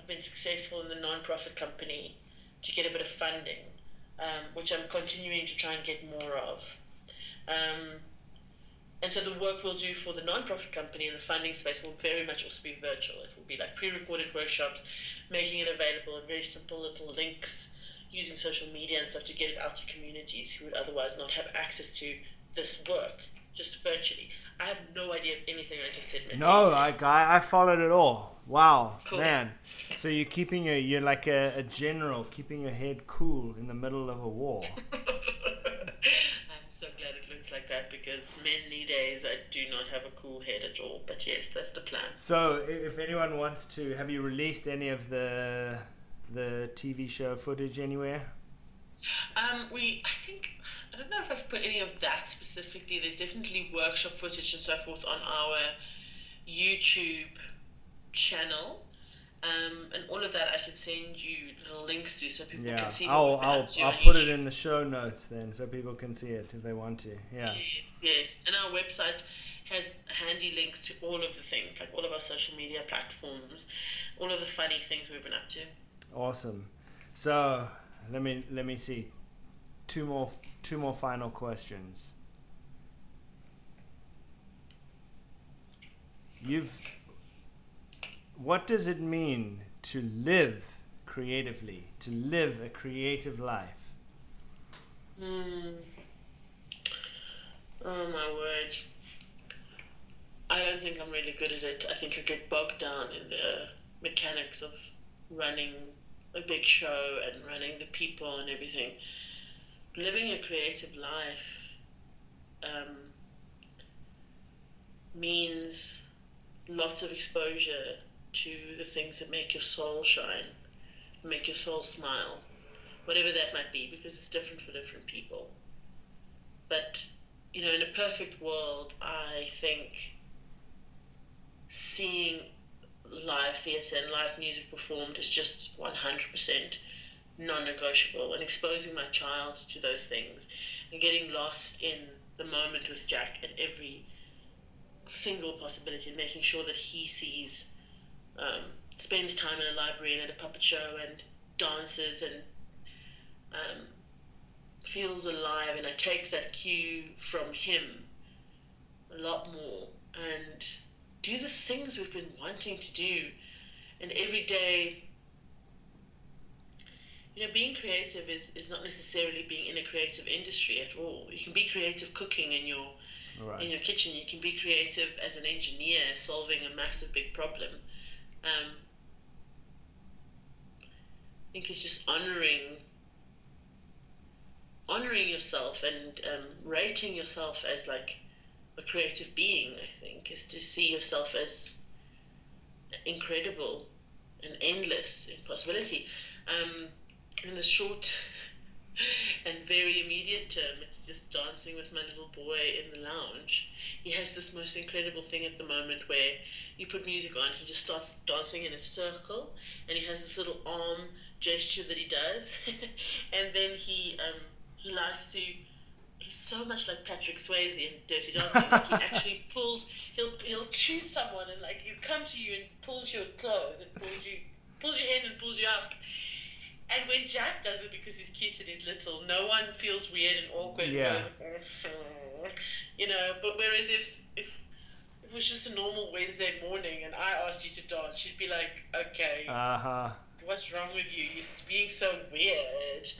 been successful in the non-profit company to get a bit of funding, um, which I'm continuing to try and get more of. Um, and so the work we'll do for the non-profit company in the funding space will very much also be virtual. It will be like pre-recorded workshops, making it available in very simple little links, using social media and stuff to get it out to communities who would otherwise not have access to this work just virtually. I have no idea if anything I just said. No, I, I followed it all. Wow, cool. man. So you're keeping your you're like a, a, general, keeping your head cool in the middle of a war. I'm so glad it looks like that because many days I do not have a cool head at all. But yes, that's the plan. So if anyone wants to, have you released any of the the TV show footage anywhere? Um, we I think I don't know if I've put any of that specifically. There's definitely workshop footage and so forth on our YouTube channel. Um, and all of that I can send you little links to so people yeah. can see. I'll I'll, I'll put YouTube. it in the show notes then so people can see it if they want to. Yeah. Yes, yes. And our website has handy links to all of the things, like all of our social media platforms, all of the funny things we've been up to. Awesome. So let me let me see. Two more two more final questions. You've what does it mean to live creatively, to live a creative life? Mm. Oh my word. I don't think I'm really good at it. I think I get bogged down in the mechanics of running a big show and running the people and everything. living a creative life um, means lots of exposure to the things that make your soul shine, make your soul smile, whatever that might be, because it's different for different people. But, you know, in a perfect world, I think seeing live theatre and live music performed is just 100% non negotiable. And exposing my child to those things and getting lost in the moment with Jack at every single possibility and making sure that he sees, um, spends time in a library and at a puppet show and dances and um, feels alive. And I take that cue from him a lot more and do the things we've been wanting to do. And every day, you know, being creative is, is not necessarily being in a creative industry at all. You can be creative cooking in your right. in your kitchen. You can be creative as an engineer solving a massive big problem. Um, I think it's just honoring honoring yourself and um, rating yourself as like a creative being, I think, is to see yourself as incredible and endless in possibility. Um, in the short and very immediate term, it's just dancing with my little boy in the lounge. He has this most incredible thing at the moment where you put music on, he just starts dancing in a circle, and he has this little arm gesture that he does, and then he um, he likes to he's so much like Patrick Swayze in Dirty Dancing. like he actually pulls, he'll he'll choose someone and like he'll come to you and pulls your clothes and pulls you pulls you in and pulls you up. And when Jack does it because he's cute and he's little, no one feels weird and awkward. Yeah. you know, but whereas if if if it was just a normal Wednesday morning and I asked you to dance, she'd be like, okay. Uh huh. What's wrong with you? You're being so weird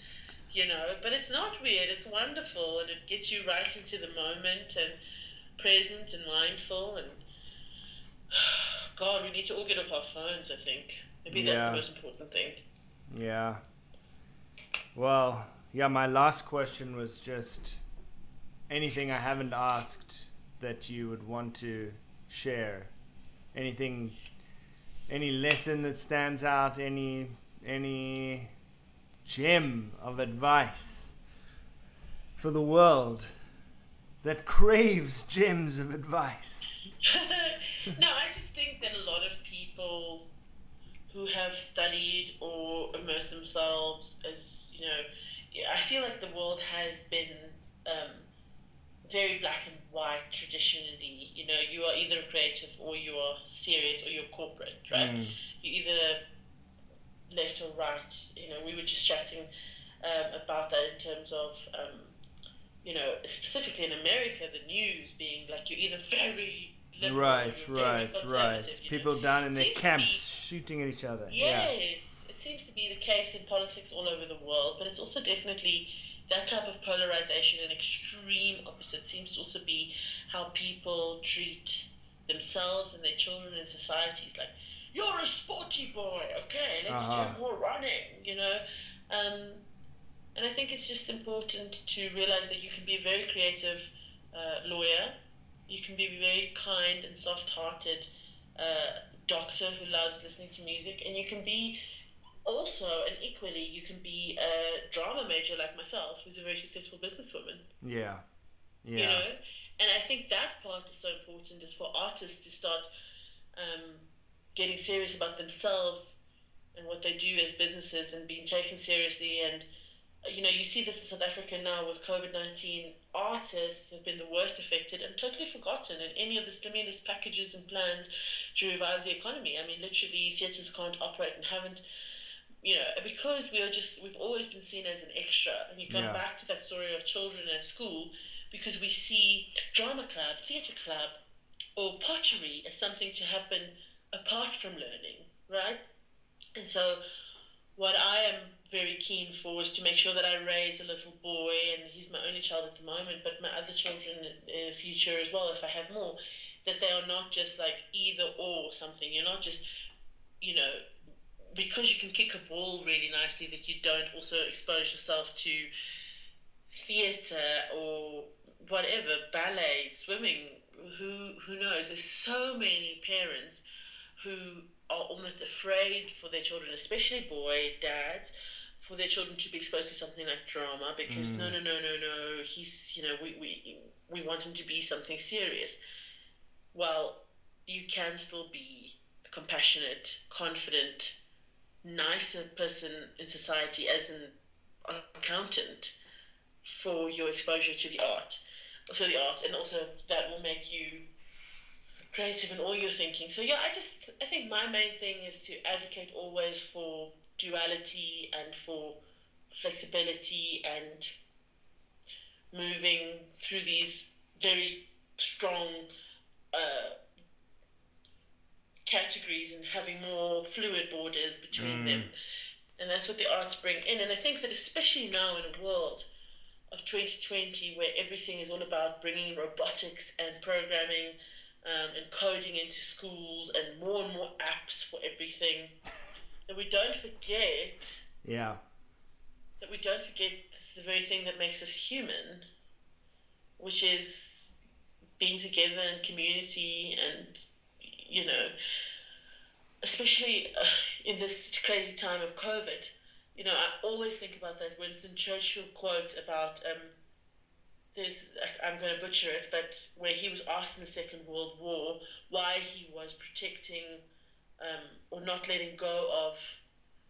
you know, but it's not weird, it's wonderful and it gets you right into the moment and present and mindful and God, we need to all get off our phones, I think. Maybe yeah. that's the most important thing. Yeah. Well, yeah, my last question was just anything I haven't asked that you would want to share. Anything any lesson that stands out, any any gem of advice for the world that craves gems of advice? no, I just think that a lot of people who have studied or immersed themselves as, you know, I feel like the world has been um, very black and white traditionally. You know, you are either creative or you are serious or you're corporate, right? Mm. You either left or right. You know, we were just chatting um, about that in terms of, um, you know, specifically in America, the news being like you're either very right, right, right. People know. down in their camps be, shooting at each other. Yes, yeah. it seems to be the case in politics all over the world, but it's also definitely that type of polarization and extreme opposite seems to also be how people treat themselves and their children in societies. Like you're a sporty boy. Okay, let's uh-huh. do more running. You know, um, and I think it's just important to realize that you can be a very creative uh, lawyer. You can be a very kind and soft-hearted uh, doctor who loves listening to music, and you can be also and equally you can be a drama major like myself, who's a very successful businesswoman. Yeah, yeah. You know, and I think that part is so important is for artists to start. Um, getting serious about themselves and what they do as businesses and being taken seriously. And, you know, you see this in South Africa now with COVID 19. Artists have been the worst affected and totally forgotten in any of the stimulus packages and plans to revive the economy. I mean, literally, theatres can't operate and haven't you know, because we are just, we've always been seen as an extra. And you come yeah. back to that story of children at school because we see drama club, theatre club, or pottery as something to happen apart from learning, right? And so, what I am very keen for is to make sure that I raise a little boy, and he's my only child at the moment, but my other children in the future as well, if I have more, that they are not just like either or something. You're not just, you know, because you can kick a ball really nicely, that you don't also expose yourself to theatre or whatever, ballet, swimming, who who knows? There's so many parents who are almost afraid for their children, especially boy dads, for their children to be exposed to something like drama because mm. no no no no no he's you know we, we we want him to be something serious well you can still be a compassionate confident nicer person in society as an accountant for your exposure to the art so the art and also that will make you creative in all your thinking so yeah i just i think my main thing is to advocate always for duality and for flexibility and moving through these very strong uh, categories and having more fluid borders between mm. them. And that's what the arts bring in. And I think that especially now in a world of 2020 where everything is all about bringing robotics and programming um, and coding into schools and more and more apps for everything that we don't forget. Yeah. That we don't forget the very thing that makes us human, which is being together in community and, you know, especially uh, in this crazy time of COVID. You know, I always think about that Winston Churchill quote about um, this. I'm going to butcher it, but where he was asked in the Second World War why he was protecting um, or not letting go of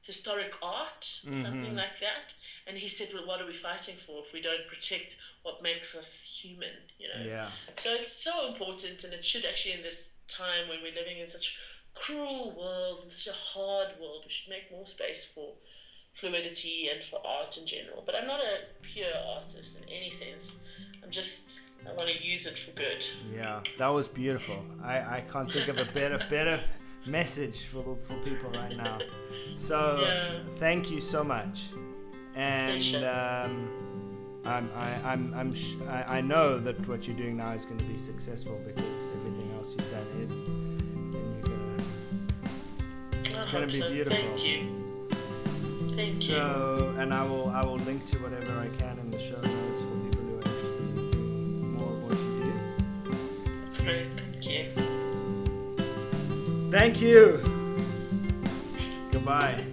historic art, mm-hmm. something like that. And he said, "Well, what are we fighting for if we don't protect what makes us human?" You know. Yeah. So it's so important, and it should actually in this time when we're living in such a cruel world and such a hard world, we should make more space for fluidity and for art in general. But I'm not a pure artist in any sense. I'm just I want to use it for good. Yeah, that was beautiful. I, I can't think of a better better message for, for people right now. So yeah. thank you so much, and um, I'm I, I'm I'm sh- I, I know that what you're doing now is going to be successful because everything else you've done is, and you're gonna it's going to be so. beautiful. Thank you. Thank so, you. and I will I will link to whatever I can in the show notes for people who are interested in seeing more of what you do. That's great. Thank you. Goodbye.